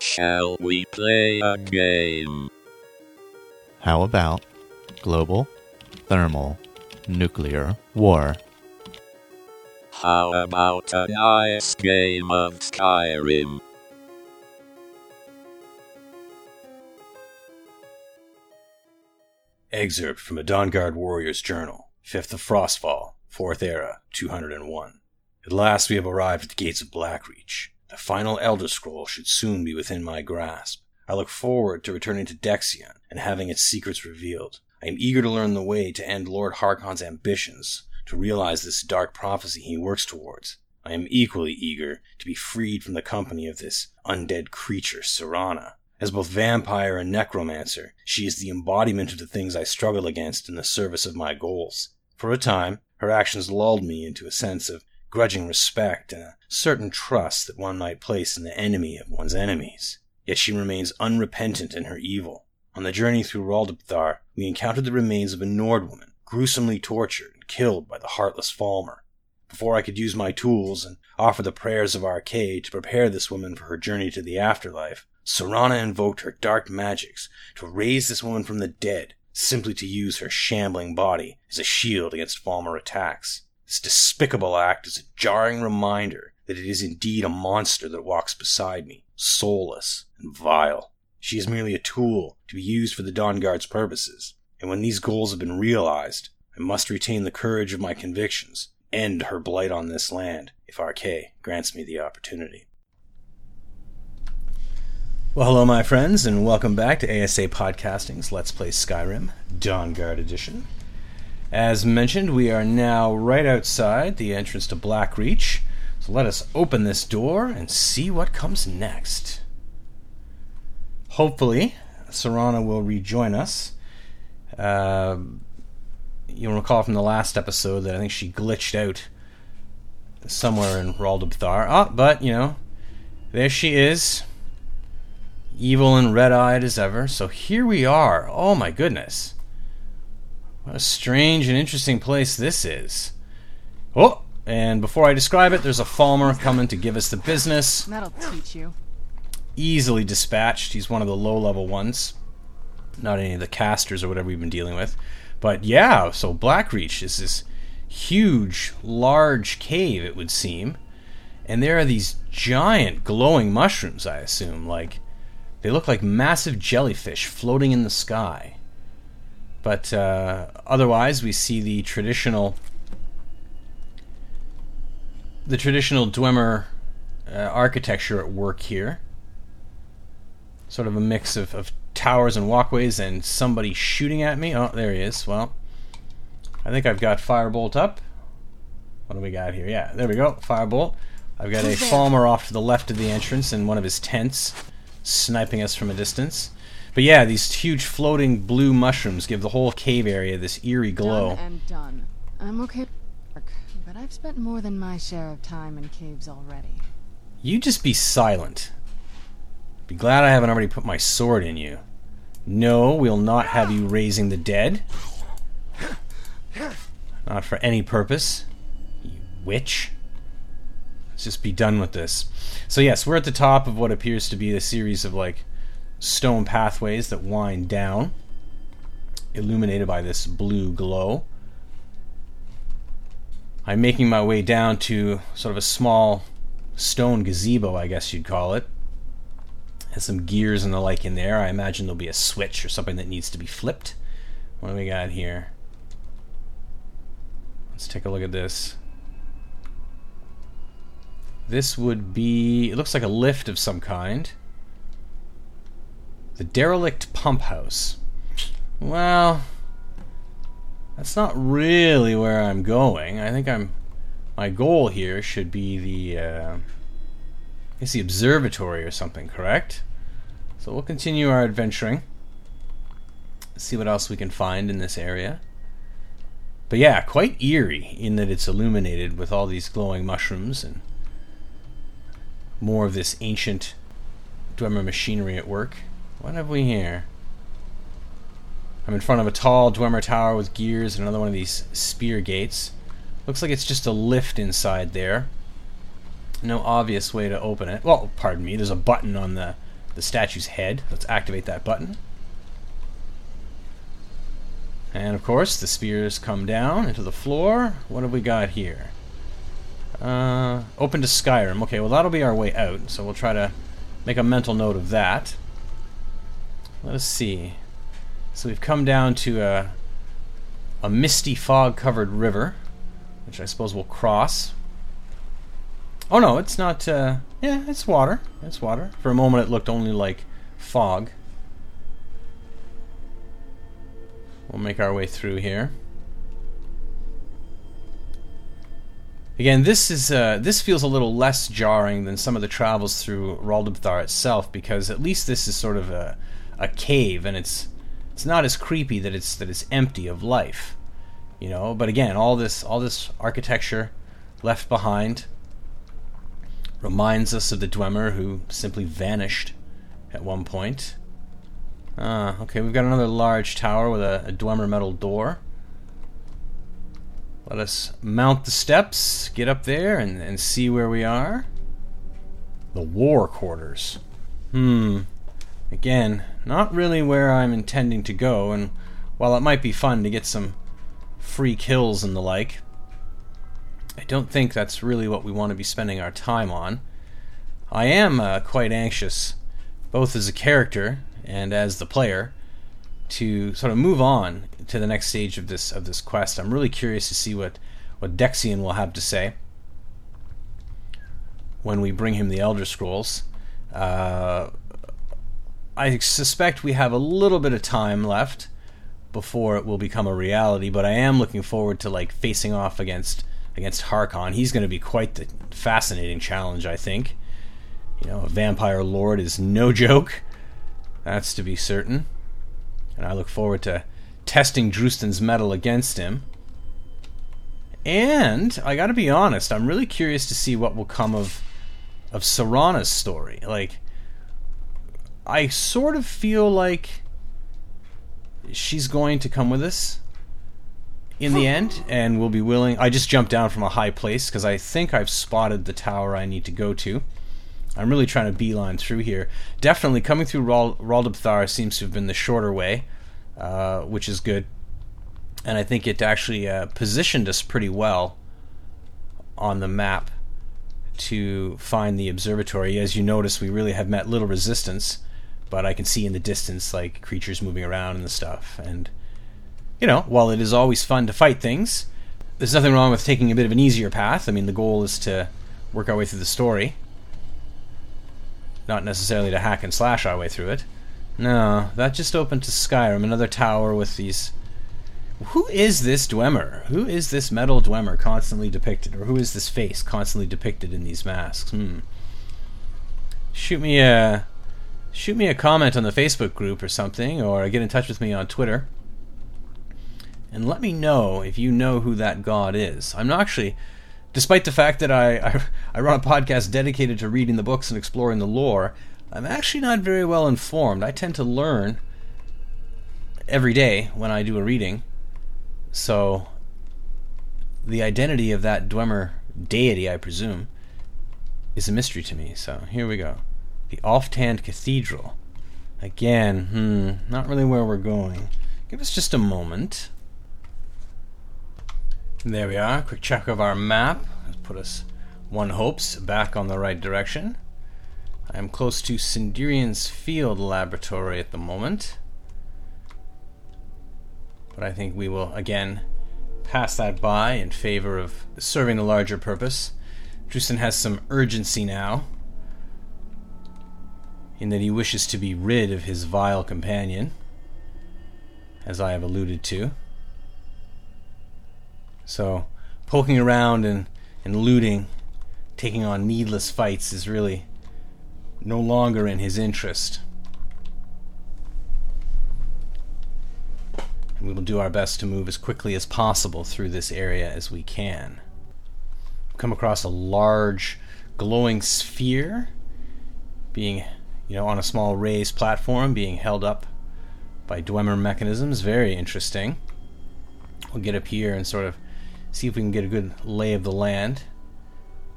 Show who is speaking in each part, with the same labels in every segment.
Speaker 1: Shall we play a game?
Speaker 2: How about global, thermal, nuclear war?
Speaker 1: How about a nice game of Skyrim?
Speaker 3: Excerpt from a Dawnguard Warrior's Journal, 5th of Frostfall, 4th Era, 201. At last we have arrived at the gates of Blackreach. The final Elder Scroll should soon be within my grasp. I look forward to returning to Dexion and having its secrets revealed. I am eager to learn the way to end Lord Harkon's ambitions, to realize this dark prophecy he works towards. I am equally eager to be freed from the company of this undead creature, Serana. As both vampire and necromancer, she is the embodiment of the things I struggle against in the service of my goals. For a time, her actions lulled me into a sense of grudging respect and a certain trust that one might place in the enemy of one's enemies. Yet she remains unrepentant in her evil. On the journey through Raldabthar, we encountered the remains of a Nord woman, gruesomely tortured and killed by the heartless Falmer. Before I could use my tools and offer the prayers of Arkay to prepare this woman for her journey to the afterlife, Serana invoked her dark magics to raise this woman from the dead, simply to use her shambling body as a shield against Falmer attacks. This despicable act is a jarring reminder that it is indeed a monster that walks beside me, soulless and vile. She is merely a tool to be used for the Dawnguard's purposes, and when these goals have been realized, I must retain the courage of my convictions, end her blight on this land, if Arkay grants me the opportunity. Well, hello, my friends, and welcome back to ASA Podcasting's Let's Play Skyrim Dawnguard Edition. As mentioned, we are now right outside the entrance to Blackreach, let us open this door and see what comes next. Hopefully, Serana will rejoin us. Uh, you'll recall from the last episode that I think she glitched out somewhere in Raldabthar. Ah, but, you know, there she is evil and red eyed as ever. So here we are. Oh my goodness. What a strange and interesting place this is. Oh, and before I describe it, there's a Falmer coming to give us the business.
Speaker 4: That'll teach you.
Speaker 3: Easily dispatched. He's one of the low level ones. Not any of the casters or whatever we've been dealing with. But yeah, so Blackreach is this huge, large cave, it would seem. And there are these giant glowing mushrooms, I assume, like they look like massive jellyfish floating in the sky. But uh, otherwise, we see the traditional, the traditional Dwemer uh, architecture at work here. Sort of a mix of, of towers and walkways, and somebody shooting at me. Oh, there he is. Well, I think I've got firebolt up. What do we got here? Yeah, there we go. Firebolt. I've got a Falmer off to the left of the entrance in one of his tents sniping us from a distance. But yeah, these huge floating blue mushrooms give the whole cave area this eerie glow.
Speaker 4: Done and done. I'm okay, I've spent more than my share of time in caves already.
Speaker 3: You just be silent. Be glad I haven't already put my sword in you. No, we'll not have you raising the dead. Not for any purpose. You witch. Let's just be done with this. So yes, we're at the top of what appears to be a series of like stone pathways that wind down, illuminated by this blue glow. I'm making my way down to sort of a small stone gazebo, I guess you'd call it. Has some gears and the like in there. I imagine there'll be a switch or something that needs to be flipped. What do we got here? Let's take a look at this. This would be. It looks like a lift of some kind. The derelict pump house. Well, that's not really where I'm going. I think I'm my goal here should be the uh, it's the observatory or something, correct? So we'll continue our adventuring. See what else we can find in this area. But yeah, quite eerie in that it's illuminated with all these glowing mushrooms and more of this ancient Dwemer machinery at work. What have we here? I'm in front of a tall Dwemer tower with gears and another one of these spear gates. Looks like it's just a lift inside there. No obvious way to open it. Well, pardon me, there's a button on the, the statue's head. Let's activate that button. And of course, the spears come down into the floor. What have we got here? Uh, open to Skyrim. Okay, well that'll be our way out, so we'll try to make a mental note of that. Let us see. So we've come down to a, a misty fog-covered river, which I suppose we'll cross. Oh no, it's not. Uh, yeah, it's water. It's water. For a moment, it looked only like fog. We'll make our way through here. Again, this is uh, this feels a little less jarring than some of the travels through Raldabthar itself, because at least this is sort of a, a cave, and it's it's not as creepy that it's that it's empty of life, you know. But again, all this all this architecture left behind reminds us of the Dwemer who simply vanished at one point. Ah, okay, we've got another large tower with a, a Dwemer metal door. Let us mount the steps, get up there, and, and see where we are. The war quarters. Hmm. Again, not really where I'm intending to go, and while it might be fun to get some free kills and the like, I don't think that's really what we want to be spending our time on. I am uh, quite anxious, both as a character and as the player, to sort of move on to the next stage of this of this quest. I'm really curious to see what what Dexion will have to say when we bring him the Elder Scrolls. Uh, I suspect we have a little bit of time left before it will become a reality, but I am looking forward to like facing off against against Harkon. He's going to be quite the fascinating challenge, I think. You know, a vampire lord is no joke. That's to be certain. And I look forward to testing Drustan's metal against him. And I got to be honest, I'm really curious to see what will come of of Serana's story. Like I sort of feel like she's going to come with us in the end and we'll be willing. I just jumped down from a high place because I think I've spotted the tower I need to go to. I'm really trying to beeline through here. Definitely coming through Ral- Raldabthar seems to have been the shorter way, uh, which is good. And I think it actually uh, positioned us pretty well on the map to find the observatory. As you notice, we really have met little resistance, but I can see in the distance like creatures moving around and stuff. And you know, while it is always fun to fight things, there's nothing wrong with taking a bit of an easier path. I mean, the goal is to work our way through the story, not necessarily to hack and slash our way through it. No, that just opened to Skyrim, another tower with these. Who is this Dwemer? Who is this metal Dwemer constantly depicted? Or who is this face constantly depicted in these masks? Hmm. Shoot me a. Shoot me a comment on the Facebook group or something, or get in touch with me on Twitter. And let me know if you know who that god is. I'm not actually despite the fact that I, I, I run a podcast dedicated to reading the books and exploring the lore, I'm actually not very well informed. I tend to learn every day when I do a reading. So the identity of that Dwemer deity, I presume, is a mystery to me. So here we go. The Alftand Cathedral. Again, hmm, not really where we're going. Give us just a moment. There we are. Quick check of our map. Let's put us one hopes back on the right direction. I am close to Sinderion's field laboratory at the moment. But I think we will again pass that by in favor of serving the larger purpose. Drustan has some urgency now, in that he wishes to be rid of his vile companion, as I have alluded to. So, poking around in, and looting, taking on needless fights is really no longer in his interest. And we will do our best to move as quickly as possible through this area as we can. Come across a large glowing sphere being, you know, on a small raised platform being held up by Dwemer mechanisms. Very interesting. We'll get up here and sort of see if we can get a good lay of the land.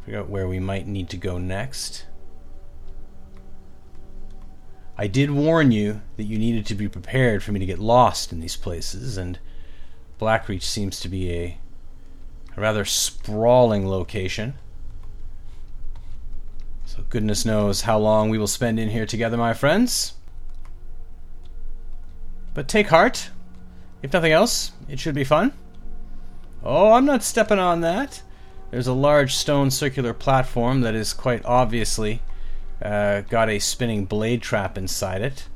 Speaker 3: Figure out where we might need to go next. I did warn you that you needed to be prepared for me to get lost in these places, and Blackreach seems to be a, a rather sprawling location. So goodness knows how long we will spend in here together, my friends. But take heart. If nothing else, it should be fun. Oh, I'm not stepping on that. There's a large stone circular platform that is quite obviously uh, got a spinning blade trap inside it.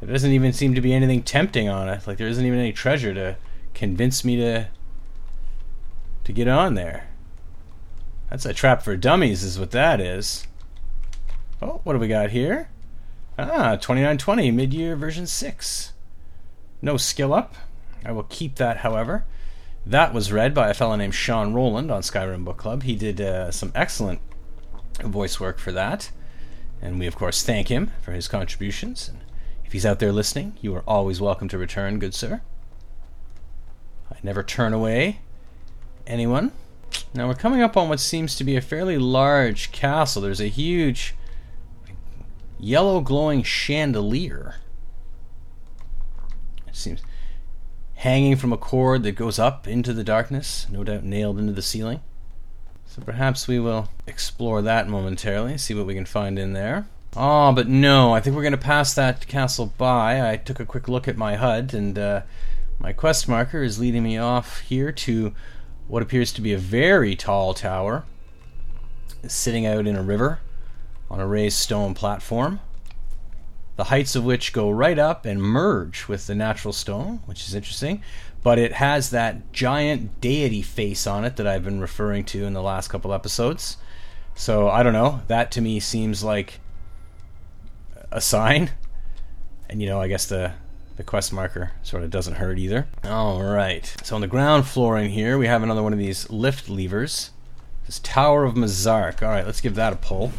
Speaker 3: There doesn't even seem to be anything tempting on it. Like there isn't even any treasure to convince me to to get on there. That's a trap for dummies, is what that is. Oh, what do we got here? Ah, 2920 mid-year version 6. No skill up. I will keep that, however. That was read by a fellow named Sean Rowland on Skyrim Book Club. He did uh, some excellent voice work for that. And we, of course, thank him for his contributions. And if he's out there listening, you are always welcome to return, good sir. I never turn away anyone. Now we're coming up on what seems to be a fairly large castle. There's a huge yellow glowing chandelier. It seems hanging from a cord that goes up into the darkness, no doubt nailed into the ceiling. So perhaps we will explore that momentarily, see what we can find in there. Oh, but no, I think we're going to pass that castle by. I took a quick look at my HUD, and uh, my quest marker is leading me off here to what appears to be a very tall tower sitting out in a river on a raised stone platform, the heights of which go right up and merge with the natural stone, which is interesting but it has that giant deity face on it that I've been referring to in the last couple episodes. So I don't know. That to me seems like a sign. And you know, I guess the the quest marker sort of doesn't hurt either. All right. So on the ground floor in here, we have another one of these lift levers. This Tower of Mzark. All right, let's give that a pull.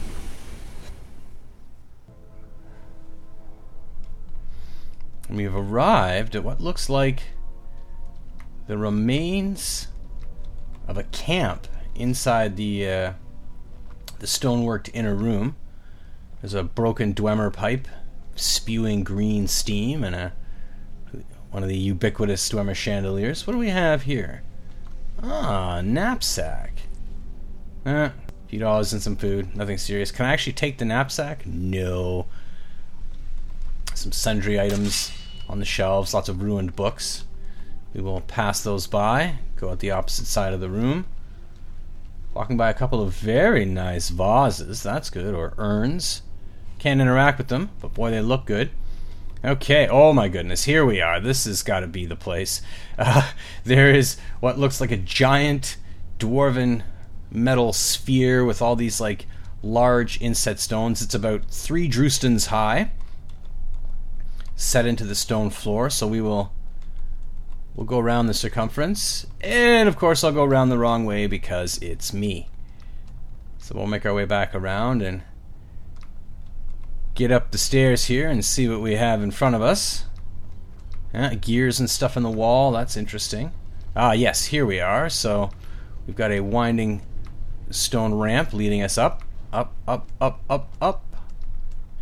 Speaker 3: And we have arrived at what looks like the remains of a camp inside the uh, the stoneworked inner room. There's a broken Dwemer pipe spewing green steam and a one of the ubiquitous Dwemer chandeliers. What do we have here? Ah, knapsack. Eh, a few dollars and some food. Nothing serious. Can I actually take the knapsack? No. Some sundry items on the shelves. Lots of ruined books. We will pass those by, go out the opposite side of the room. Walking by a couple of very nice vases, that's good, or urns. Can't interact with them, but boy, they look good. Okay, oh my goodness, here we are. This has got to be the place. Uh, there is what looks like a giant dwarven metal sphere with all these like large inset stones. It's about three Drustans high, set into the stone floor. So we will We'll go around the circumference, and of course I'll go around the wrong way because it's me. So we'll make our way back around and get up the stairs here and see what we have in front of us. Yeah, gears and stuff in the wall, that's interesting. Ah, yes, here we are. So we've got a winding stone ramp leading us up, up, up, up, up, up.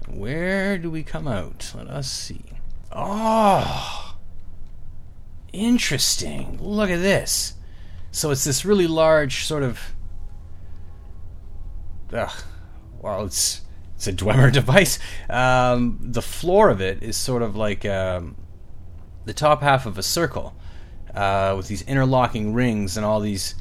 Speaker 3: Where do we come out? Let us see. Oh! Interesting. Look at this. So it's this really large sort of. Ugh, well, it's it's a Dwemer device. Um, the floor of it is sort of like um, the top half of a circle uh, with these interlocking rings and all these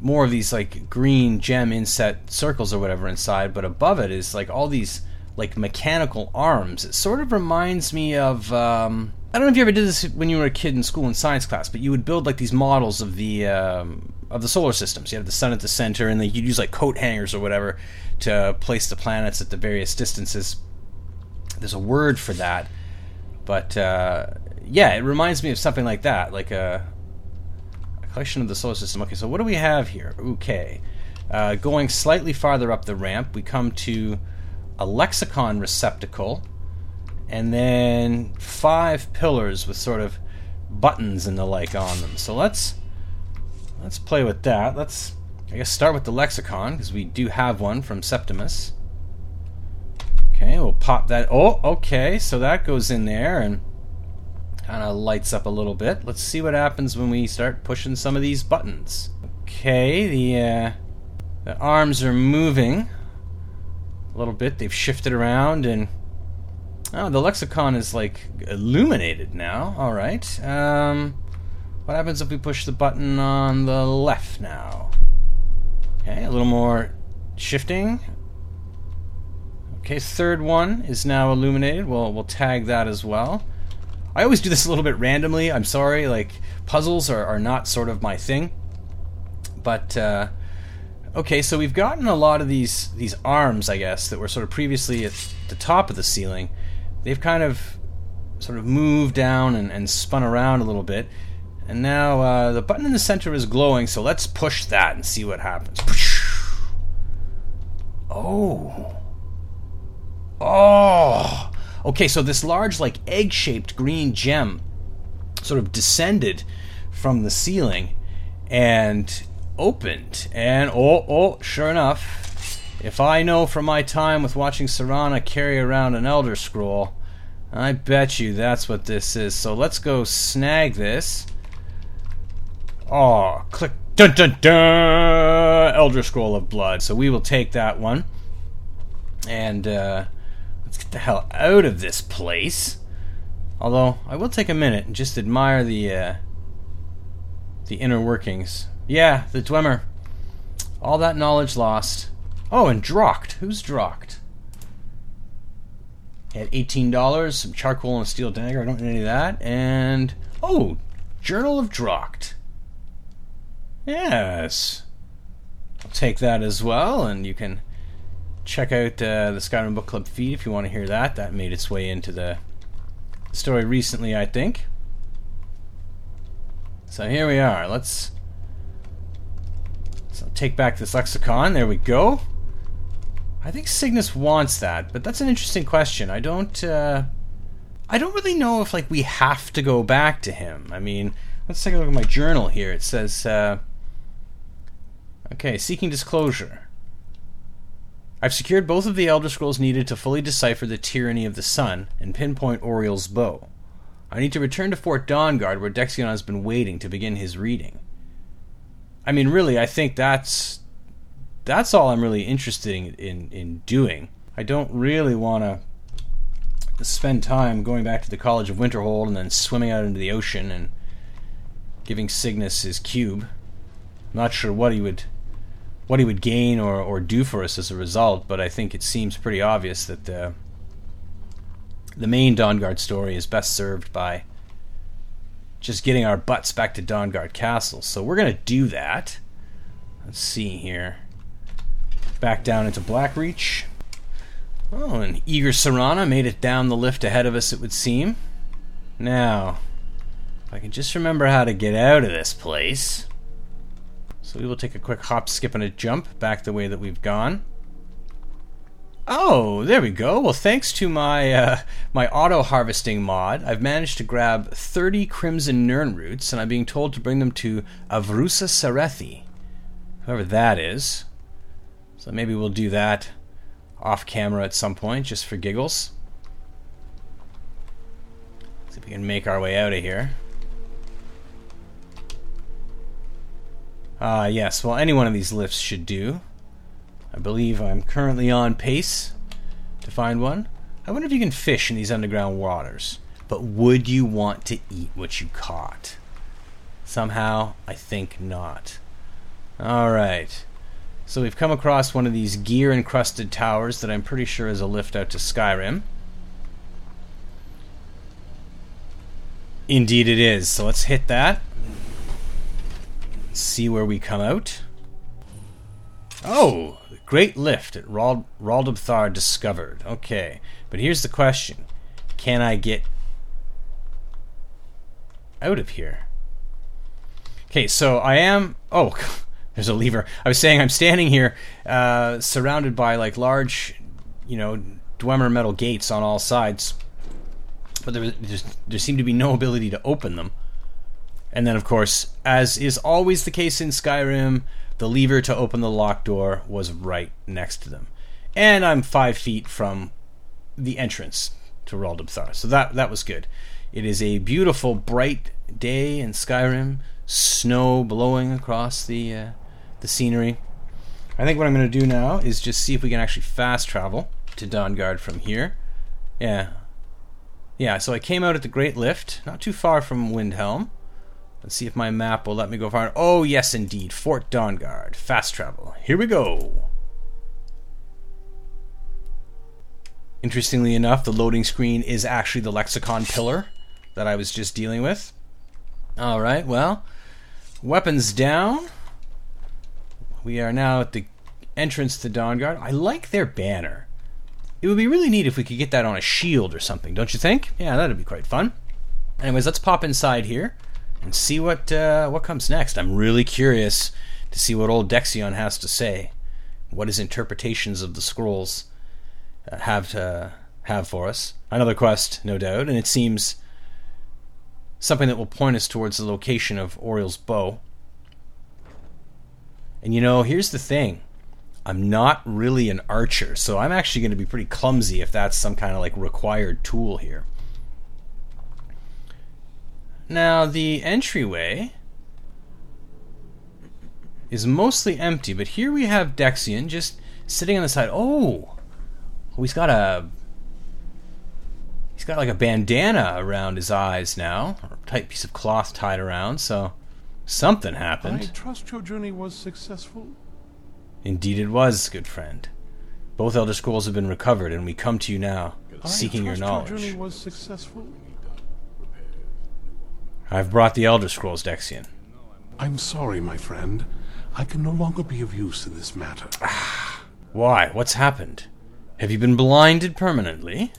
Speaker 3: more of these like green gem inset circles or whatever inside. But above it is like all these like mechanical arms. It sort of reminds me of. Um, I don't know if you ever did this when you were a kid in school in science class, but you would build like these models of the um, of the solar system. So you have the sun at the center, and then you'd use like coat hangers or whatever to place the planets at the various distances. There's a word for that, but uh, yeah, it reminds me of something like that, like a, a, collection of the solar system. Okay, so what do we have here? Okay, uh, going slightly farther up the ramp, we come to a lexicon receptacle, and then five pillars with sort of buttons and the like on them. So let's let's play with that. Let's I guess start with the lexicon because we do have one from Septimus. Okay, we'll pop that. Oh, okay, so that goes in there and kind of lights up a little bit. Let's see what happens when we start pushing some of these buttons. Okay, the uh, the arms are moving a little bit. They've shifted around and Oh, the lexicon is like illuminated now. All right. Um, what happens if we push the button on the left now? Okay, a little more shifting. Okay, third one is now illuminated. We'll we'll tag that as well. I always do this a little bit randomly. I'm sorry. Like puzzles are, are not sort of my thing. But uh, okay, so we've gotten a lot of these these arms, I guess, that were sort of previously at the top of the ceiling they've kind of sort of moved down and, and spun around a little bit. And now uh, the button in the center is glowing, so let's push that and see what happens. Oh. Oh. Okay, so this large, like egg shaped green gem sort of descended from the ceiling and opened. And oh, oh, sure enough, if I know from my time with watching Serana carry around an Elder Scroll, I bet you that's what this is. So let's go snag this. Oh, click. Dun dun dun! Elder Scroll of Blood. So we will take that one. And uh, let's get the hell out of this place. Although, I will take a minute and just admire the, uh, the inner workings. Yeah, the Dwemer. All that knowledge lost. Oh, and Drocht. Who's? Had eighteen dollars, some charcoal and a steel dagger. I don't need any of that. And oh, Journal of Drocht. Yes, I'll take that as well, and you can check out uh, the Skyrim Book Club feed if you want to hear that. That made its way into the story recently, I think. So here we are. Let's, take back this lexicon. There we go. I think Signus wants that, but that's an interesting question. I don't uh, I don't really know if like we have to go back to him. I mean, let's take a look at my journal here. It says uh, Okay, seeking disclosure. I've secured both of the Elder Scrolls needed to fully decipher the tyranny of the sun and pinpoint Auriel's bow. I need to return to Fort Dawnguard where Dexion has been waiting to begin his reading. I mean, really, I think that's that's all I'm really interested in in, in doing. I don't really want to spend time going back to the College of Winterhold and then swimming out into the ocean and giving Signus his cube. I'm not sure what he would what he would gain or, or do for us as a result, but I think it seems pretty obvious that the the main Dawnguard story is best served by just getting our butts back to Dawnguard Castle. So we're gonna do that. Let's see here. Back down into Blackreach. Oh, an eager Serana made it down the lift ahead of us, it would seem. Now, if I can just remember how to get out of this place. So we will take a quick hop, skip, and a jump back the way that we've gone. Oh, there we go. Well, thanks to my uh, my auto harvesting mod, I've managed to grab 30 Crimson Nirnroots, and I'm being told to bring them to Avrusa Sarethi, whoever that is. So maybe we'll do that off camera at some point, just for giggles. See if we can make our way out of here. Uh, yes. Well, any one of these lifts should do. I believe I'm currently on pace to find one. I wonder if you can fish in these underground waters. But would you want to eat what you caught? Somehow, I think not. Alright. So we've come across one of these gear encrusted towers that I'm pretty sure is a lift out to Skyrim. Indeed it is. So let's hit that. See where we come out. Oh, the Great Lift at Rald- discovered. Okay, but here's the question: Can I get out of here? Okay, so I am. Oh, there's a lever. I was saying I'm standing here, uh, surrounded by like large, you know, Dwemer metal gates on all sides, but there, there's, there seemed to be no ability to open them. And then, of course, as is always the case in Skyrim, the lever to open the locked door was right next to them. And I'm five feet from the entrance to Raldabthar, so that that was good. It is a beautiful, bright day in Skyrim. Snow blowing across the uh, the scenery. I think what I'm going to do now is just see if we can actually fast travel to Dawnguard from here. Yeah, yeah. So I came out at the Great Lift, not too far from Windhelm. Let's see if my map will let me go far. Oh, yes, indeed. Fort Dawnguard. Fast travel. Here we go. Interestingly enough, the loading screen is actually the lexicon pillar that I was just dealing with. All right, well, weapons down. We are now at the entrance to Dawnguard. I like their banner. It would be really neat if we could get that on a shield or something, don't you think? Yeah, that'd be quite fun. Anyways, let's pop inside here and see what uh, what comes next. I'm really curious to see what old Dexion has to say, what his interpretations of the scrolls uh, have to have for us. Another quest, no doubt, and it seems something that will point us towards the location of Auriel's bow. And you know, here's the thing. I'm not really an archer, so I'm actually going to be pretty clumsy if that's some kind of like required tool here. Now, the entryway is mostly empty, but here we have Dexion just sitting on the side. Oh, he's got a he's got like a bandana around his eyes now, or a tight piece of cloth tied around. So something happened.
Speaker 5: I trust your journey was successful.
Speaker 3: Indeed, it was, good friend. Both Elder Scrolls have been recovered, and we come to you now,
Speaker 5: I
Speaker 3: seeking your
Speaker 5: trust Your journey
Speaker 3: knowledge.
Speaker 5: was successful.
Speaker 3: I've brought the Elder Scrolls, Dexion.
Speaker 5: I'm sorry, my friend. I can no longer be of use in this matter.
Speaker 3: Why? What's happened? Have you been blinded permanently?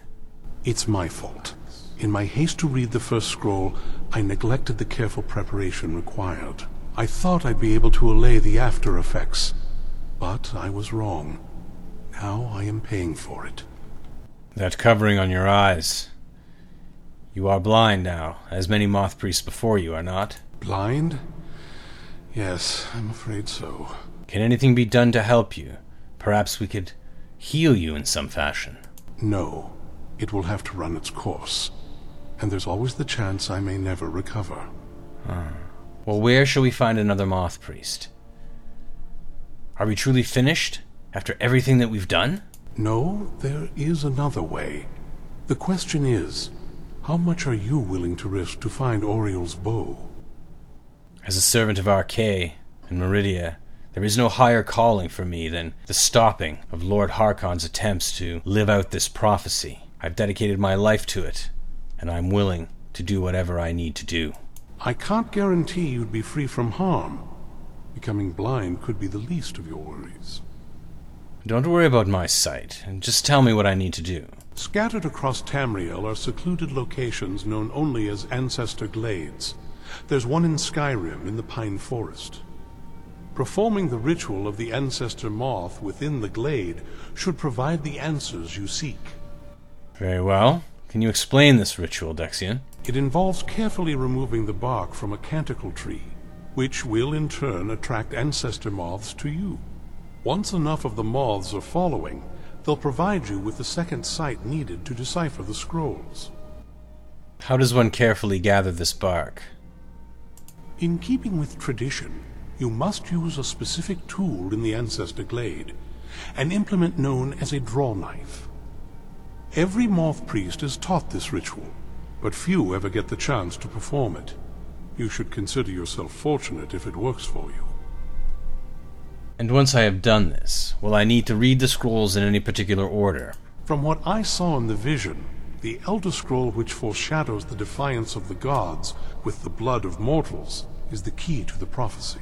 Speaker 5: It's my fault. In my haste to read the first scroll, I neglected the careful preparation required. I thought I'd be able to allay the after effects, but I was wrong. Now I am paying for it.
Speaker 3: That covering on your eyes. You are blind now, as many moth priests before you are not.
Speaker 5: Blind? Yes, I'm afraid so.
Speaker 3: Can anything be done to help you? Perhaps we could heal you in some fashion.
Speaker 5: No, it will have to run its course. And there's always the chance I may never recover. Ah.
Speaker 3: Well, where shall we find another moth priest? Are we truly finished after everything that we've done?
Speaker 5: No, there is another way. The question is, how much are you willing to risk to find Auriel's bow?
Speaker 3: As a servant of Arkay and Meridia, there is no higher calling for me than the stopping of Lord Harkon's attempts to live out this prophecy. I've dedicated my life to it, and I'm willing to do whatever I need to do.
Speaker 5: I can't guarantee you'd be free from harm. Becoming blind could be the least of your worries.
Speaker 3: Don't worry about my sight, and just tell me what I need to do.
Speaker 5: Scattered across Tamriel are secluded locations known only as Ancestor Glades. There's one in Skyrim in the Pine Forest. Performing the ritual of the Ancestor Moth within the glade should provide the answers you seek.
Speaker 3: Very well. Can you explain this ritual, Dexion?
Speaker 5: It involves carefully removing the bark from a canticle tree, which will in turn attract ancestor moths to you. Once enough of the moths are following, they'll provide you with the second sight needed to decipher the scrolls.
Speaker 3: How does one carefully gather this bark?
Speaker 5: In keeping with tradition, you must use a specific tool in the ancestor glade, an implement known as a draw knife. Every moth priest is taught this ritual, but few ever get the chance to perform it. You should consider yourself fortunate if it works for you.
Speaker 3: And once I have done this, will I need to read the scrolls in any particular order?
Speaker 5: From what I saw in the vision, the Elder Scroll which foreshadows the defiance of the gods with the blood of mortals is the key to the prophecy.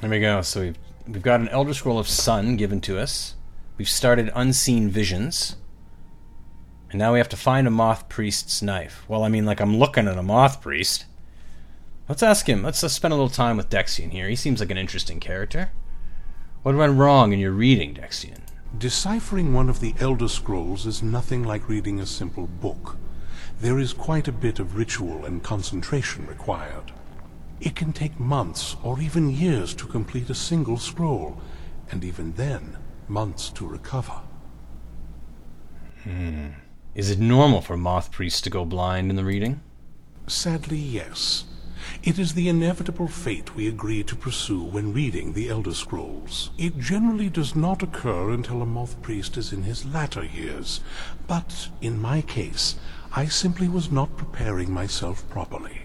Speaker 3: There we go. So we've we've got an Elder Scroll of Sun given to us. We've started Unseen Visions. And now we have to find a Moth Priest's knife. Well, I mean, like, I'm looking at a Moth Priest. Let's ask him. Let's uh, spend a little time with Dexion here. He seems like an interesting character. What went wrong in your reading, Dexion?
Speaker 5: Deciphering one of the Elder Scrolls is nothing like reading a simple book. There is quite a bit of ritual and concentration required. It can take months or even years to complete a single scroll, and even then, months to recover.
Speaker 3: Hmm. Is it normal for moth priests to go blind in the reading?
Speaker 5: Sadly, yes. It is the inevitable fate we agree to pursue when reading the Elder Scrolls. It generally does not occur until a moth priest is in his latter years, but in my case, I simply was not preparing myself properly.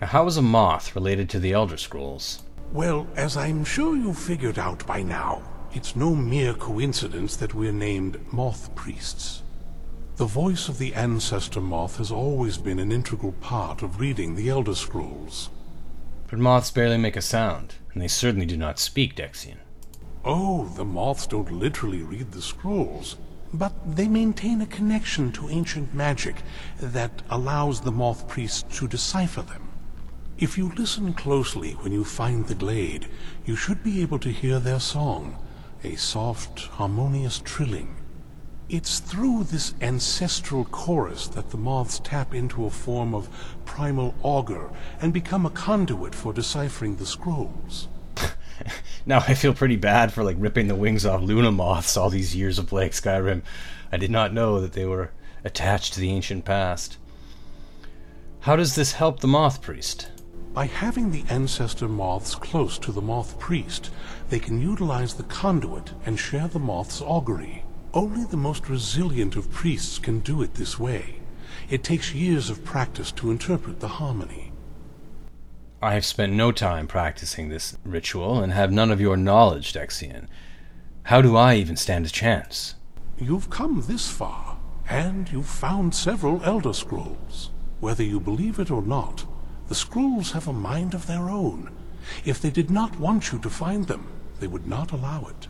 Speaker 3: Now, how is a moth related to the Elder Scrolls?
Speaker 5: Well, as I'm sure you've figured out by now, it's no mere coincidence that we're named Moth Priests. The voice of the Ancestor Moth has always been an integral part of reading the Elder Scrolls.
Speaker 3: But moths barely make a sound, and they certainly do not speak Dexion.
Speaker 5: Oh, the moths don't literally read the scrolls, but they maintain a connection to ancient magic that allows the moth priests to decipher them. If you listen closely when you find the glade, you should be able to hear their song, a soft, harmonious trilling. It's through this ancestral chorus that the moths tap into a form of primal augur and become a conduit for deciphering the scrolls.
Speaker 3: now I feel pretty bad for like ripping the wings off Luna moths all these years of playing Skyrim. I did not know that they were attached to the ancient past. How does this help the moth priest?
Speaker 5: By having the ancestor moths close to the moth priest, they can utilize the conduit and share the moth's augury. Only the most resilient of priests can do it this way. It takes years of practice to interpret the harmony.
Speaker 3: I have spent no time practicing this ritual and have none of your knowledge, Dexion. How do I even stand a chance?
Speaker 5: You've come this far, and you've found several Elder Scrolls. Whether you believe it or not, the scrolls have a mind of their own. If they did not want you to find them, they would not allow it.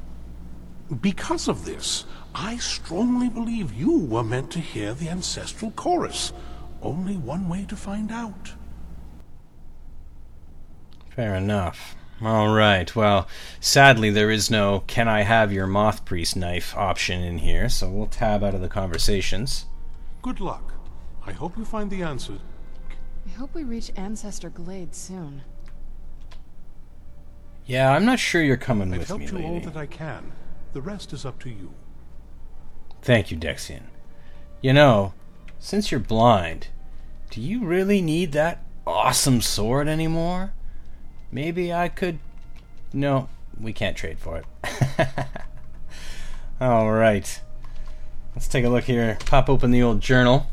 Speaker 5: Because of this, I strongly believe you were meant to hear the ancestral chorus. Only one way to find out.
Speaker 3: Fair enough. All right. Well, sadly, there is no "Can I have your moth priest knife" option in here, so we'll tab out of the conversations.
Speaker 5: Good luck. I hope you find the answer
Speaker 4: I hope we reach Ancestor Glade soon.
Speaker 3: Yeah, I'm not sure you're coming
Speaker 5: I've
Speaker 3: with
Speaker 5: helped
Speaker 3: me,
Speaker 5: you
Speaker 3: lady.
Speaker 5: all that I can. The rest is up to you.
Speaker 3: Thank you, Dexion. You know, since you're blind, do you really need that awesome sword anymore? Maybe I could. No, we can't trade for it. All right. Let's take a look here. Pop open the old journal.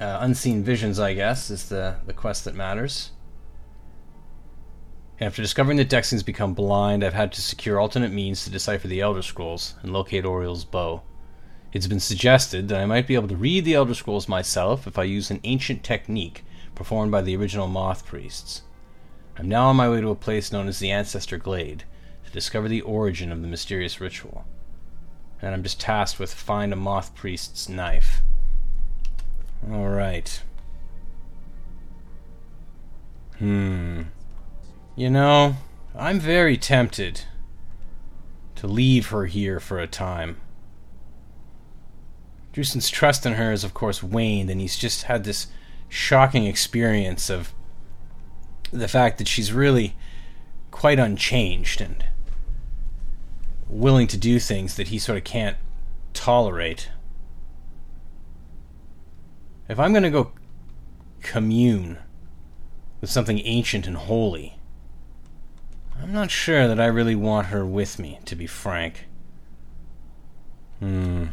Speaker 3: Uh, Unseen Visions, I guess, is the, the quest that matters. After discovering that Dexion's become blind, I've had to secure alternate means to decipher the Elder Scrolls and locate Auriel's bow. It's been suggested that I might be able to read the Elder Scrolls myself if I use an ancient technique performed by the original Moth Priests. I'm now on my way to a place known as the Ancestor Glade to discover the origin of the mysterious ritual. And I'm just tasked with find a Moth Priest's knife. Alright. Hmm. You know, I'm very tempted to leave her here for a time. Drustan's trust in her has, of course, waned, and he's just had this shocking experience of the fact that she's really quite unchanged and willing to do things that he sort of can't tolerate. If I'm going to go commune with something ancient and holy, I'm not sure that I really want her with me, to be frank. Hmm.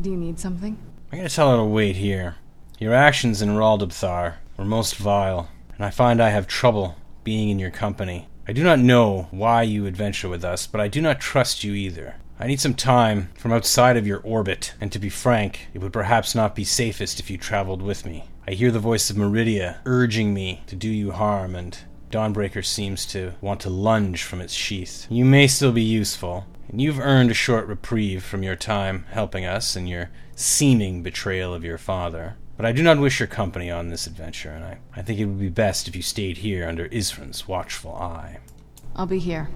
Speaker 4: Do you need something?
Speaker 3: I gotta tell her to wait here. Your actions in Raldabthar were most vile, and I find I have trouble being in your company. I do not know why you adventure with us, but I do not trust you either. I need some time from outside of your orbit, and to be frank, it would perhaps not be safest if you traveled with me. I hear the voice of Meridia urging me to do you harm, and Dawnbreaker seems to want to lunge from its sheath. You may still be useful, and you've earned a short reprieve from your time helping us and your seeming betrayal of your father. But I do not wish your company on this adventure, and I, I think it would be best if you stayed here under Isran's watchful eye.
Speaker 4: I'll be here.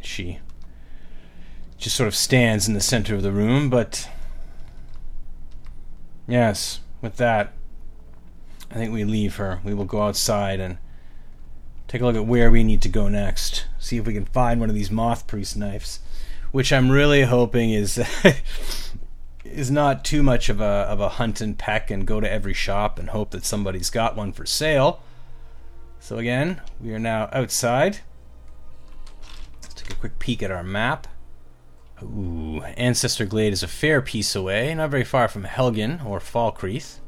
Speaker 3: She just sort of stands in the center of the room, but. Yes, with that, I think we leave her. We will go outside and take a look at where we need to go next. See if we can find one of these moth priest knives, which I'm really hoping is is not too much of a of a hunt and peck and go to every shop and hope that somebody's got one for sale. So again, we are now outside. Let's take a quick peek at our map. Ooh, Ancestor Glade is a fair piece away, not very far from Helgen or Falkreath.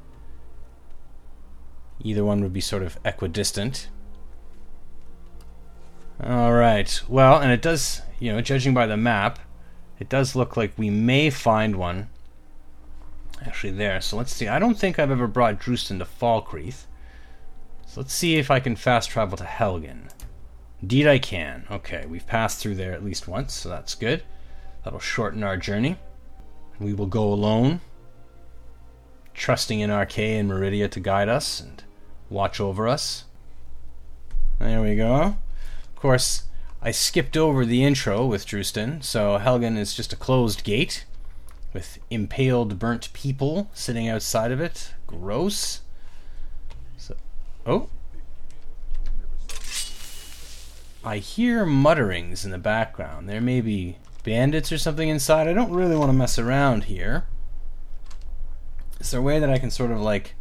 Speaker 3: Either one would be sort of equidistant. Alright, well, and it does, you know, judging by the map, it does look like we may find one actually there. So let's see. I don't think I've ever brought Drustan to Falkreath. So let's see if I can fast travel to Helgen. Indeed I can. Okay, we've passed through there at least once, so that's good. That'll shorten our journey. We will go alone, trusting in Arkay and Meridia to guide us and watch over us. There we go. Of course, I skipped over the intro with Drustan, so Helgen is just a closed gate with impaled burnt people sitting outside of it. Gross. So, oh. I hear mutterings in the background. There may be bandits or something inside. I don't really want to mess around here. Is there a way that I can sort of like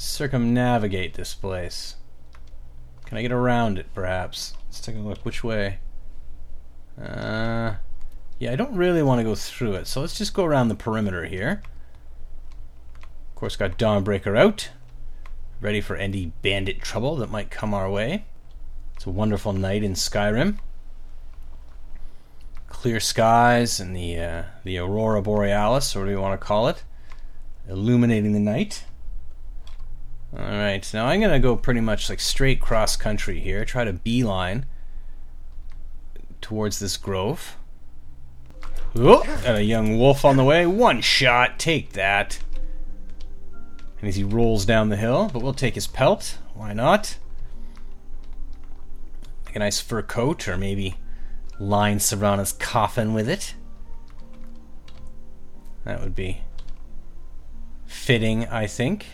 Speaker 3: circumnavigate this place? Can I get around it, perhaps? Let's take a look. Which way? Uh, yeah, I don't really want to go through it, so let's just go around the perimeter here. Of course, got Dawnbreaker out, ready for any bandit trouble that might come our way. It's a wonderful night in Skyrim clear skies and the uh, the aurora borealis, or whatever you want to call it, illuminating the night. All right, now I'm gonna go pretty much like straight cross country here. Try to beeline towards this grove. Oh, got a young wolf on the way. One shot, take that. And as he rolls down the hill, but we'll take his pelt. Why not? Like a nice fur coat, or maybe line Serana's coffin with it. That would be fitting, I think.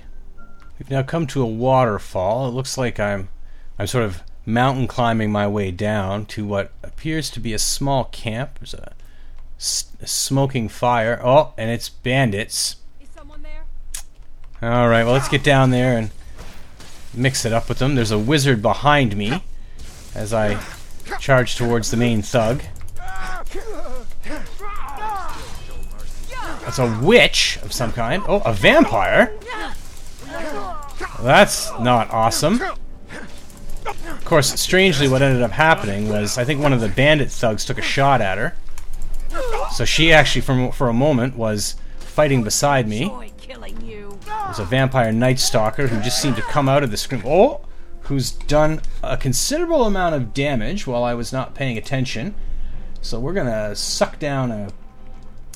Speaker 3: We've now come to a waterfall. It looks like I'm I'm sort of mountain climbing my way down to what appears to be a small camp. There's a, a smoking fire. Oh, and it's bandits. All right, well let's get down there and mix it up with them. There's a wizard behind me as I charge towards the main thug. That's a witch of some kind. Oh, a vampire? That's not awesome. Of course, strangely, what ended up happening was I think one of the bandit thugs took a shot at her. So she actually, for, for a moment, was fighting beside me. There's a vampire night stalker who just seemed to come out of the screen. Oh! who's done a considerable amount of damage while I was not paying attention. So we're gonna suck down a,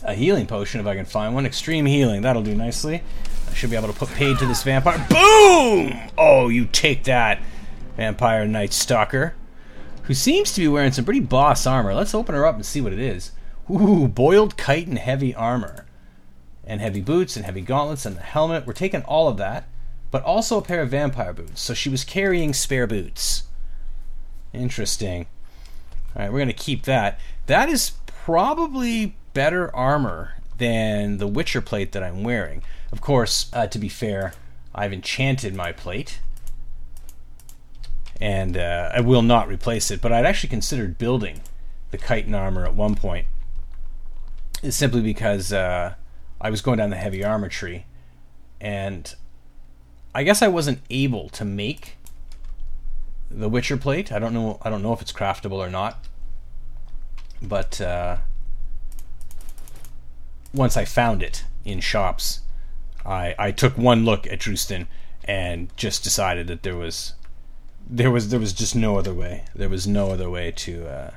Speaker 3: a healing potion if I can find one. Extreme healing, that'll do nicely. I should be able to put paid to this vampire. Boom! Oh, you take that, Vampire Night Stalker. Who seems to be wearing some pretty boss armor. Let's open her up and see what it is. Ooh, boiled kite and heavy armor. And heavy boots and heavy gauntlets and the helmet. We're taking all of that but also a pair of vampire boots. So she was carrying spare boots. Interesting. All right, we're going to keep that. That is probably better armor than the Witcher plate that I'm wearing. Of course, uh, to be fair, I've enchanted my plate. And uh, I will not replace it, but I'd actually considered building the chitin armor at one point. Simply because uh, I was going down the heavy armor tree, and I guess I wasn't able to make the Witcher plate. I don't know. I don't know if it's craftable or not. But uh, once I found it in shops, I I took one look at Drustan and just decided that there was there was there was just no other way. There was no other way to uh,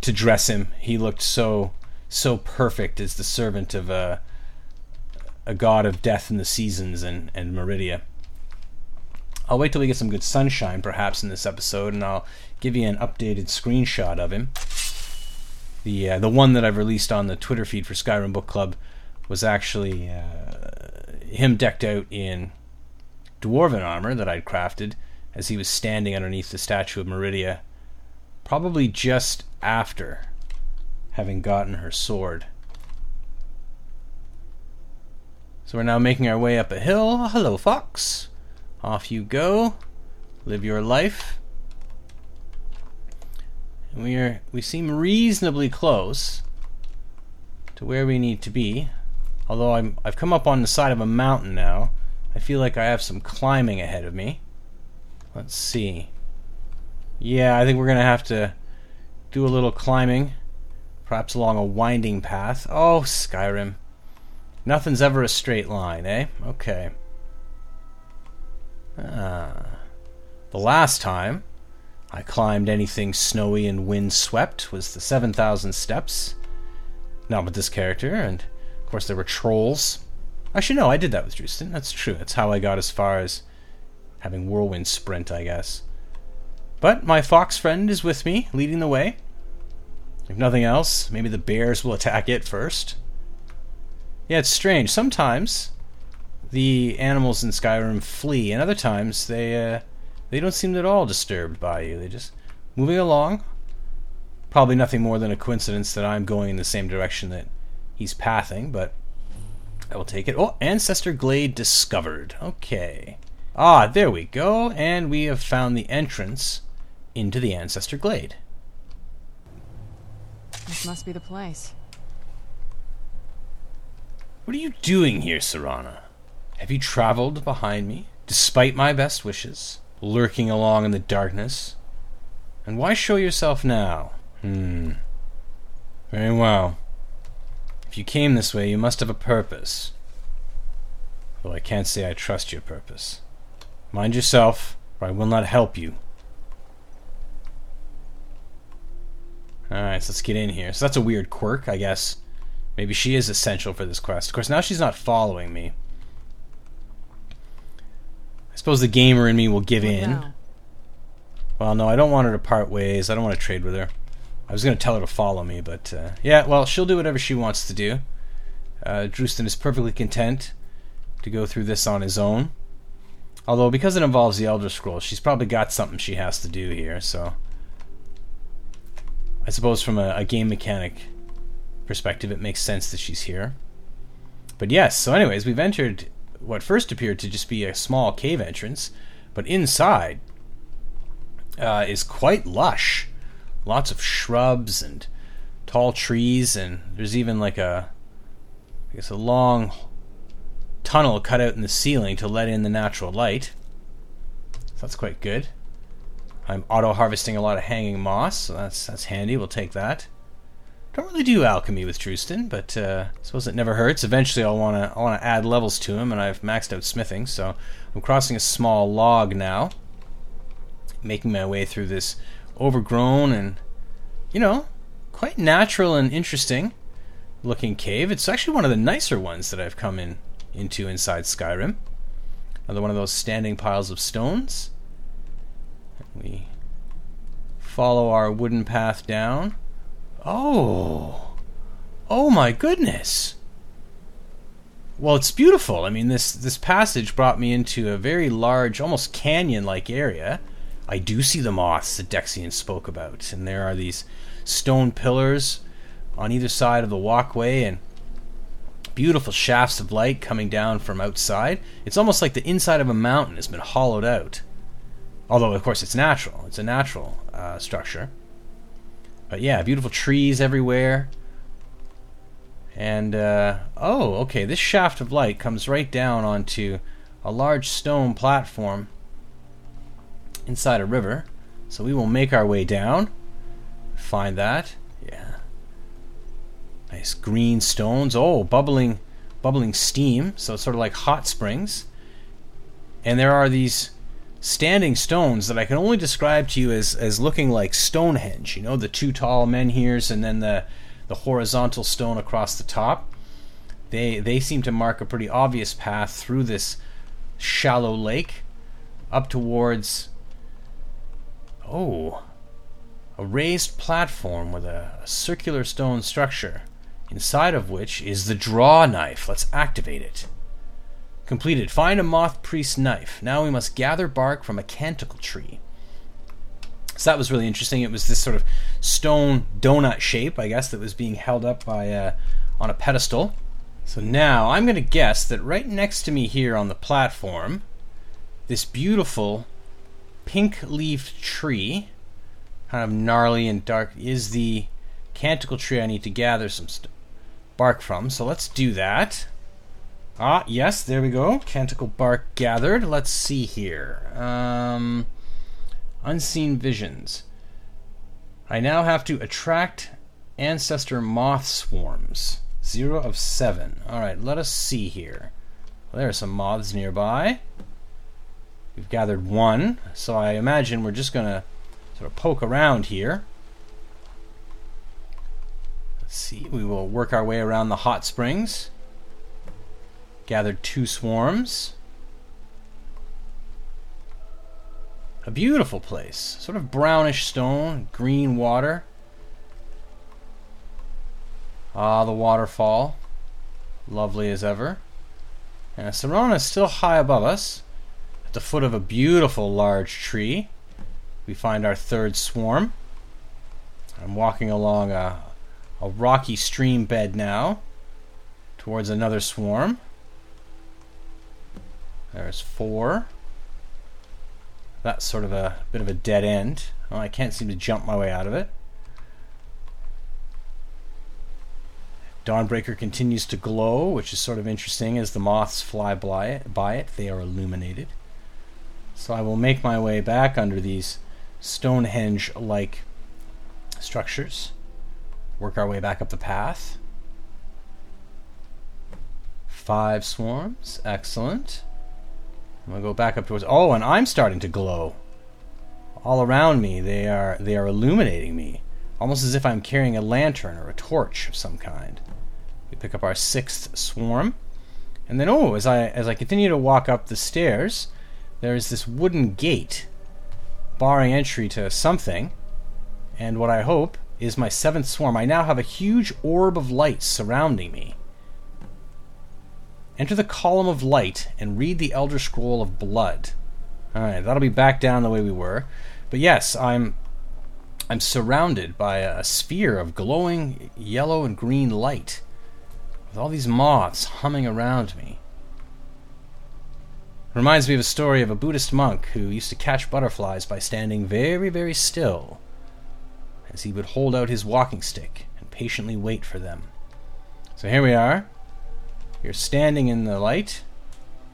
Speaker 3: to dress him. He looked so so perfect as the servant of a a god of death and the seasons and and Meridia. I'll wait till we get some good sunshine, perhaps, in this episode, and I'll give you an updated screenshot of him. The uh, the one that I've released on the Twitter feed for Skyrim Book Club was actually uh, him decked out in dwarven armor that I'd crafted as he was standing underneath the statue of Meridia, probably just after having gotten her sword. So we're now making our way up a hill. Hello, Fox. Off you go. Live your life. And we are we seem reasonably close to where we need to be. Although I'm I've come up on the side of a mountain now. I feel like I have some climbing ahead of me. Let's see. Yeah, I think we're going to have to do a little climbing. Perhaps along a winding path. Oh, Skyrim. Nothing's ever a straight line, eh? Okay. Ah. The last time I climbed anything snowy and wind-swept was the 7,000 steps. Not with this character, and of course there were trolls. Actually, no, I did that with Drustan. That's true. That's how I got as far as having whirlwind sprint, I guess. But my fox friend is with me, leading the way. If nothing else, maybe the bears will attack it first. Yeah, it's strange. Sometimes the animals in Skyrim flee, and other times they uh, they don't seem at all disturbed by you. They just moving along. Probably nothing more than a coincidence that I'm going in the same direction that he's pathing, but I will take it. Oh, Ancestor Glade discovered. Okay. Ah, there we go, and we have found the entrance into the Ancestor Glade.
Speaker 4: This must be the place.
Speaker 3: What are you doing here, Serana? Have you traveled behind me, despite my best wishes, lurking along in the darkness? And why show yourself now? Hmm. Very well. If you came this way, you must have a purpose. Though I can't say I trust your purpose. Mind yourself, or I will not help you. Alright, so let's get in here. So that's a weird quirk, I guess. Maybe she is essential for this quest. Of course, now she's not following me. I suppose the gamer in me will give in. Well, no, I don't want her to part ways. I don't want to trade with her. I was going to tell her to follow me, but uh, yeah, well, she'll do whatever she wants to do. Uh, Drustan is perfectly content to go through this on his own. Although, because it involves the Elder Scrolls, she's probably got something she has to do here, so. I suppose from a, a game mechanic perspective, it makes sense that she's here. But yes, so, anyways, we've entered what first appeared to just be a small cave entrance, but inside uh, is quite lush. Lots of shrubs and tall trees, and there's even like a, I guess, a long tunnel cut out in the ceiling to let in the natural light. So that's quite good. I'm auto harvesting a lot of hanging moss, so that's that's handy. We'll take that. Don't really do alchemy with Drustan, but uh, suppose it never hurts. Eventually, I'll want to I want to add levels to him, and I've maxed out smithing, so I'm crossing a small log now, making my way through this overgrown and you know quite natural and interesting looking cave. It's actually one of the nicer ones that I've come in into inside Skyrim. Another one of those standing piles of stones. We follow our wooden path down. Oh. Oh my goodness. Well, it's beautiful. I mean, this this passage brought me into a very large, almost canyon-like area. I do see the moths that Dexion spoke about, and there are these stone pillars on either side of the walkway, and beautiful shafts of light coming down from outside. It's almost like the inside of a mountain has been hollowed out. Although, of course, it's natural. It's a natural uh, structure. But yeah, beautiful trees everywhere. And, uh, oh, okay, this shaft of light comes right down onto a large stone platform inside a river. So we will make our way down. Find that. Yeah. Nice green stones. Oh, bubbling bubbling steam, so it's sort of like hot springs. And there are these standing stones that I can only describe to you as, as looking like Stonehenge. You know, the two tall men here's and then the, the horizontal stone across the top. They, they seem to mark a pretty obvious path through this shallow lake up towards. Oh, a raised platform with a, circular stone structure, inside of which is the draw knife. Let's activate it. Completed. Find a moth priest knife. Now we must gather bark from a canticle tree. So that was really interesting. It was this sort of stone donut shape, I guess, that was being held up by uh, on a pedestal. So now I'm going to guess that right next to me here on the platform, this beautiful pink leafed tree, kind of gnarly and dark, is the canticle tree I need to gather some st- bark from. So let's do that. Ah, yes, there we go. Canticle bark gathered. Let's see here. Um, unseen visions. I now have to attract ancestor moth swarms. Zero of seven. Alright, let us see here. There are some moths nearby. We've gathered one, so I imagine we're just going to sort of poke around here. Let's see, we will work our way around the hot springs. Gathered two swarms. A beautiful place. Sort of brownish stone, green water. Ah, the waterfall. Lovely as ever. And Serana is still high above us. The foot of a beautiful large tree, we find our third swarm. I'm walking along a, a rocky stream bed now towards another swarm. There's four. That's sort of a bit of a dead end. Oh, I can't seem to jump my way out of it. Dawnbreaker continues to glow, which is sort of interesting as the moths fly. By it. They are illuminated. So I will make my way back under these Stonehenge like structures, work our way back up the path. Five swarms, excellent. I'm gonna go back up towards. Oh, and I'm starting to glow. All around me, they are they are illuminating me, almost as if I'm carrying a lantern or a torch of some kind. We pick up our sixth swarm, and then oh, as I as I continue to walk up the stairs, there is this wooden gate barring entry to something, and what I hope is my seventh swarm. I now have a huge orb of light surrounding me. Enter the column of light and read the Elder Scroll of Blood. Alright, that'll be back down the way we were. But yes, I'm I'm surrounded by a sphere of glowing yellow and green light, with all these moths humming around me. Reminds me of a story of a Buddhist monk who used to catch butterflies by standing very, very still, as he would hold out his walking stick and patiently wait for them. So here we are, you're standing in the light,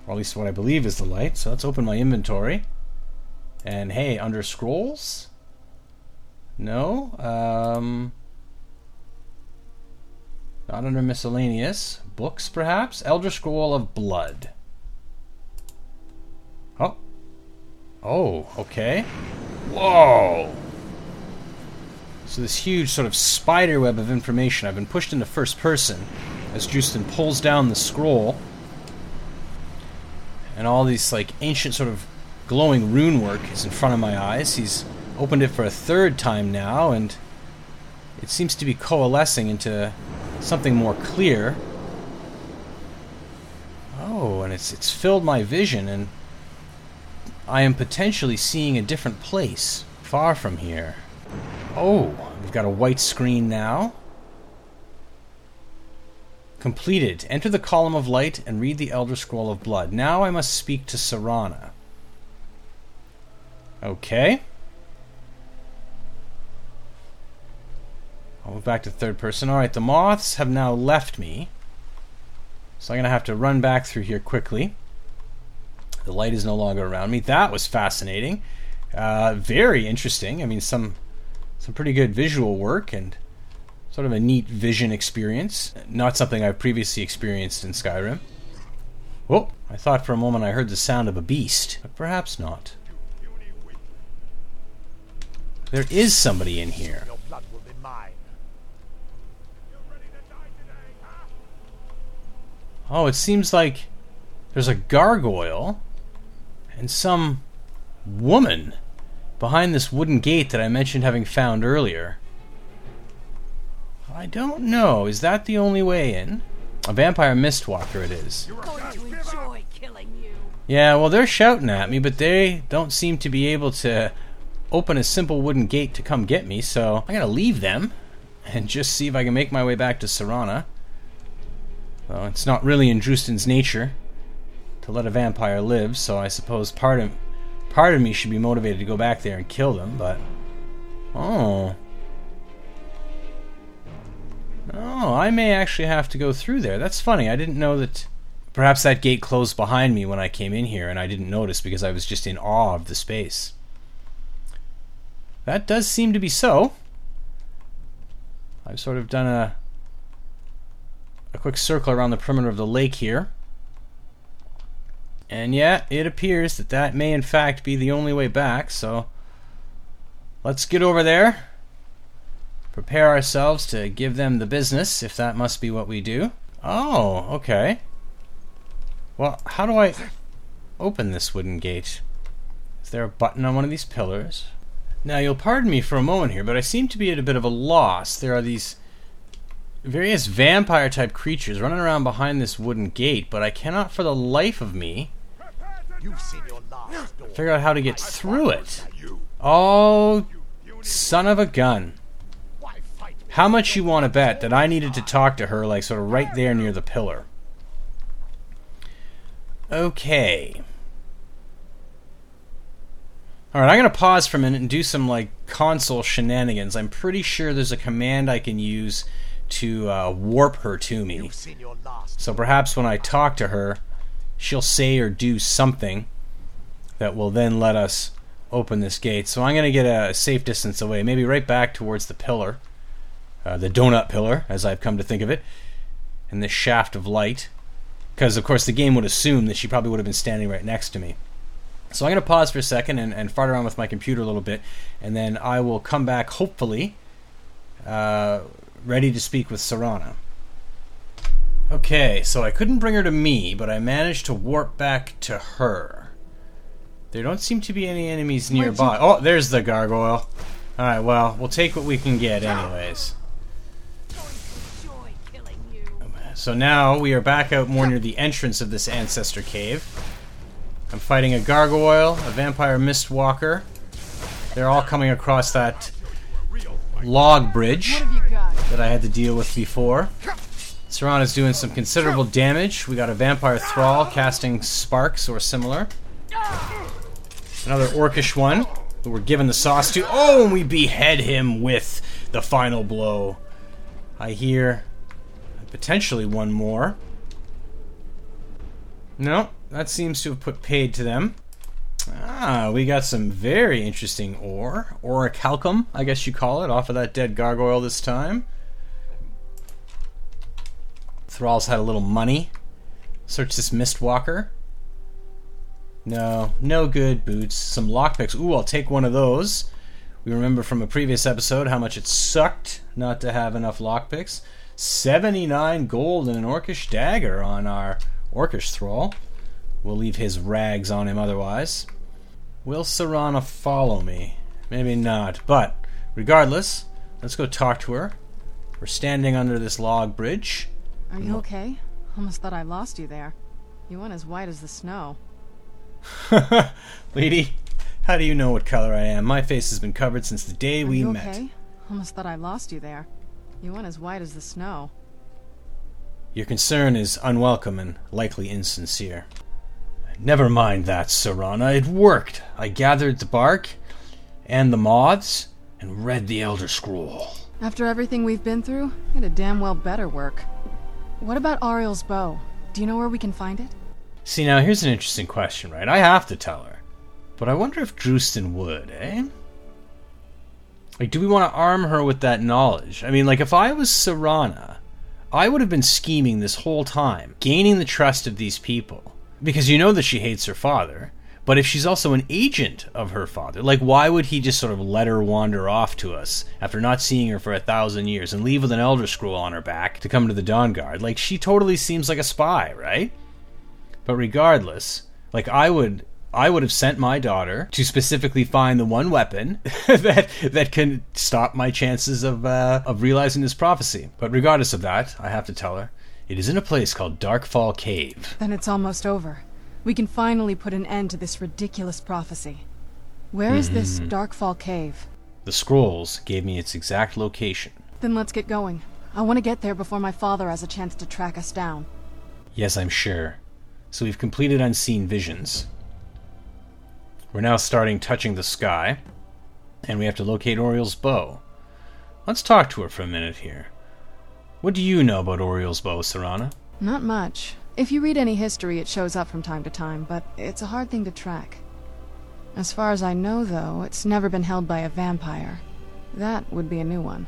Speaker 3: or at least what I believe is the light. So let's open my inventory. And hey, under scrolls? No. Um, not under miscellaneous. Books, perhaps? Elder Scroll of Blood. Oh. Oh, okay. Whoa! So this huge sort of spider web of information. I've been pushed into first person as Drustan pulls down the scroll, and all these like ancient sort of glowing rune work is in front of my eyes. He's opened it for a third time now, and it seems to be coalescing into something more clear. Oh, and it's it's filled my vision, and I am potentially seeing a different place, far from here. Oh, we've got a white screen now. Completed. Enter the column of light and read the Elder Scroll of Blood. Now I must speak to Serana. Okay. I'll move back to third person. Alright, the moths have now left me. So I'm going to have to run back through here quickly. The light is no longer around me. That was fascinating. Uh, very interesting. I mean, some some pretty good visual work and Sort of a neat vision experience. Not something I've previously experienced in Skyrim. Oh, I thought for a moment I heard the sound of a beast, but perhaps not. There is somebody in here.
Speaker 6: Your blood will be mine.
Speaker 3: Oh, it seems like there's a gargoyle and some woman behind this wooden gate that I mentioned having found earlier. I don't know. Is that the only way in? A vampire mistwalker it is.
Speaker 7: Going to enjoy killing you.
Speaker 3: Yeah, well, they're shouting at me, but they don't seem to be able to open a simple wooden gate to come get me, so I'm gonna leave them and just see if I can make my way back to Serana. Well, it's not really in Drustan's nature to let a vampire live, so I suppose part of part of me should be motivated to go back there and kill them, but oh. Oh, I may actually have to go through there. That's funny. I didn't know that perhaps that gate closed behind me when I came in here and I didn't notice because I was just in awe of the space. That does seem to be so. I've sort of done a a quick circle around the perimeter of the lake here. And yeah, it appears that that may in fact be the only way back, so let's get over there. Prepare ourselves to give them the business, if that must be what we do. Oh, okay. Well, how do I open this wooden gate? Is there a button on one of these pillars? Now, you'll pardon me for a moment here, but I seem to be at a bit of a loss. There are these various vampire type creatures running around behind this wooden gate, but I cannot for the life of me
Speaker 6: You've seen your last door.
Speaker 3: figure out how to get through it. Oh, son of a gun.
Speaker 6: Why fight me?
Speaker 3: How much you want to bet that I needed to talk to her, like, sort of right there near the pillar? Okay. Alright, I'm going to pause for a minute and do some, like, console shenanigans. I'm pretty sure there's a command I can use to uh, warp her to me.
Speaker 6: You've seen your last.
Speaker 3: So perhaps when I talk to her, she'll say or do something that will then let us open this gate. So I'm going to get a safe distance away, maybe right back towards the pillar, uh, the donut pillar, as I've come to think of it, and this shaft of light. Because, of course, the game would assume that she probably would have been standing right next to me. So I'm going to pause for a second and, and fart around with my computer a little bit, and then I will come back, hopefully, uh, ready to speak with Serana. Okay, so I couldn't bring her to me, but I managed to warp back to her. There don't seem to be any enemies nearby. Oh, there's the gargoyle. Alright, well, we'll take what we can get, anyways.
Speaker 7: Going to enjoy killing you.
Speaker 3: So now we are back out more near the entrance of this ancestor cave. I'm fighting a gargoyle, a vampire mistwalker. They're all coming across that log bridge That I had to deal with before. Serana's doing some considerable damage. We got a vampire thrall casting sparks or similar. Another orcish one who we're giving the sauce to. Oh, and we behead him with the final blow. I hear potentially one more. No, that seems to have put paid to them. Ah, we got some very interesting ore. Orichalcum, I guess you call it, off of that dead gargoyle this time. Thrall's had a little money. Search this Mistwalker. No, no good boots. Some lockpicks. Ooh, I'll take one of those. We remember from a previous episode how much it sucked not to have enough lockpicks. 79 gold and an orcish dagger on our orcish thrall. We'll leave his rags on him otherwise. Will Serana follow me? Maybe not, but regardless, let's go talk to her. We're standing under this log bridge.
Speaker 4: Are you okay? Almost thought I lost you there. You went as white as the snow.
Speaker 3: Lady, how do you know what color I am? My face has been covered since the day
Speaker 4: Are
Speaker 3: we
Speaker 4: you
Speaker 3: met.
Speaker 4: okay? Almost thought I lost you there. You went as white as the snow.
Speaker 3: Your concern is unwelcome and likely insincere. Never mind that, Serana. It worked. I gathered the bark and the moths and read the Elder Scroll.
Speaker 4: After everything we've been through, it'd damn well better work. What about Auriel's bow? Do you know where we can find it?
Speaker 3: See, now here's an interesting question, right? I have to tell her. But I wonder if Drustan would, eh? Like, do we want to arm her with that knowledge? I mean, like, if I was Serana, I would have been scheming this whole time, gaining the trust of these people. Because you know that she hates her father. But if she's also an agent of her father, like, why would he just sort of let her wander off to us after not seeing her for a thousand years and leave with an Elder Scroll on her back to come to the Dawn Guard? Like, she totally seems like a spy, right? But regardless, like, I would I would have sent my daughter to specifically find the one weapon that that can stop my chances of uh, of realizing this prophecy. But regardless of that, I have to tell her it is in a place called Darkfall Cave.
Speaker 4: Then it's almost over. We can finally put an end to this ridiculous prophecy. Where is this mm-hmm. Darkfall Cave?
Speaker 3: The scrolls gave me its exact location.
Speaker 4: Then let's get going. I want to get there before my father has a chance to track us down.
Speaker 3: Yes, I'm sure. So we've completed Unseen Visions. We're now starting Touching the Sky, and we have to locate Auriel's bow. Let's talk to her for a minute here. What do you know about Auriel's bow, Serana?
Speaker 4: Not much. If you read any history, it shows up from time to time, but it's a hard thing to track. As far as I know, though, it's never been held by a vampire. That would be a new one.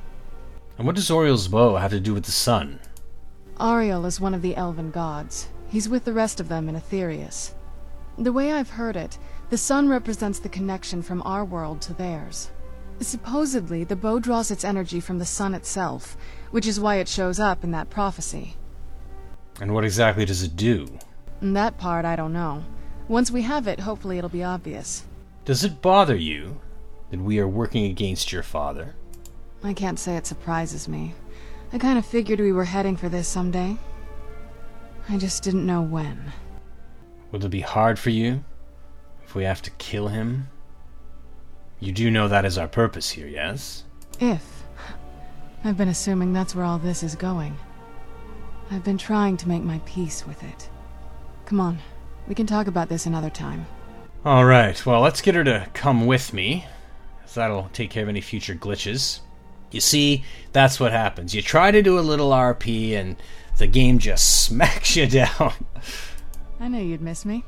Speaker 3: And what does Auriel's bow have to do with the sun?
Speaker 4: Auriel is one of the elven gods. He's with the rest of them in Aetherius. The way I've heard it, the sun represents the connection from our world to theirs. Supposedly, the bow draws its energy from the sun itself, which is why it shows up in that prophecy.
Speaker 3: And what exactly does it do?
Speaker 4: That part I don't know. Once we have it, hopefully it'll be obvious.
Speaker 3: Does it bother you that we are working against your father?
Speaker 4: I can't say it surprises me. I kind of figured we were heading for this someday. I just didn't know when.
Speaker 3: Will it be hard for you if we have to kill him? You do know that is our purpose here, yes?
Speaker 4: If. I've been assuming that's where all this is going. I've been trying to make my peace with it. Come on, we can talk about this another time.
Speaker 3: All right, well, let's get her to come with me. That'll take care of any future glitches. You see, that's what happens. You try to do a little RP, and the game just smacks you down.
Speaker 4: I knew you'd miss me.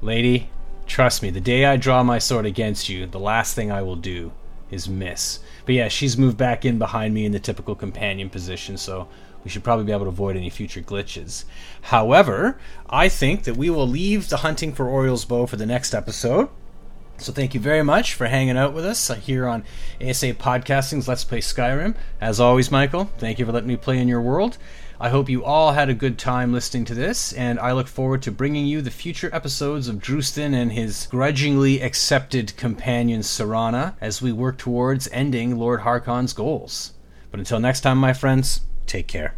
Speaker 3: Lady, trust me, the day I draw my sword against you, the last thing I will do is miss. But yeah, she's moved back in behind me in the typical companion position, so we should probably be able to avoid any future glitches. However, I think that we will leave the hunting for Auriel's bow for the next episode. So thank you very much for hanging out with us here on ASA Podcasting's Let's Play Skyrim. As always, Michael, thank you for letting me play in your world. I hope you all had a good time listening to this, and I look forward to bringing you the future episodes of Drustan and his grudgingly accepted companion Serana as we work towards ending Lord Harkon's goals. But until next time, my friends, take care.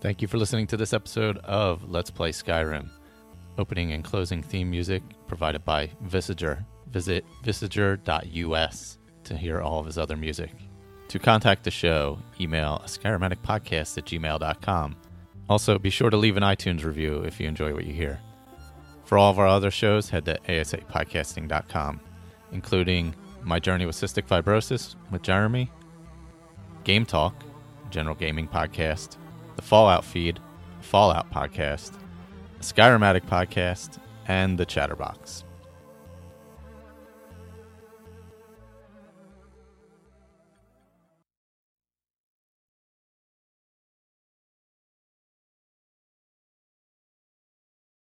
Speaker 2: Thank you for listening to this episode of Let's Play Skyrim. Opening and closing theme music provided by Visager. Visit visager.us to hear all of his other music. To contact the show, email skyrimaticpodcast at gmail.com. Also, be sure to leave an iTunes review if you enjoy what you hear. For all of our other shows, head to asapodcasting.com, including My Journey with Cystic Fibrosis with Jeremy, Game Talk, General Gaming Podcast, the Fallout Feed, Fallout Podcast, Skyromatic Podcast, and the Chatterbox.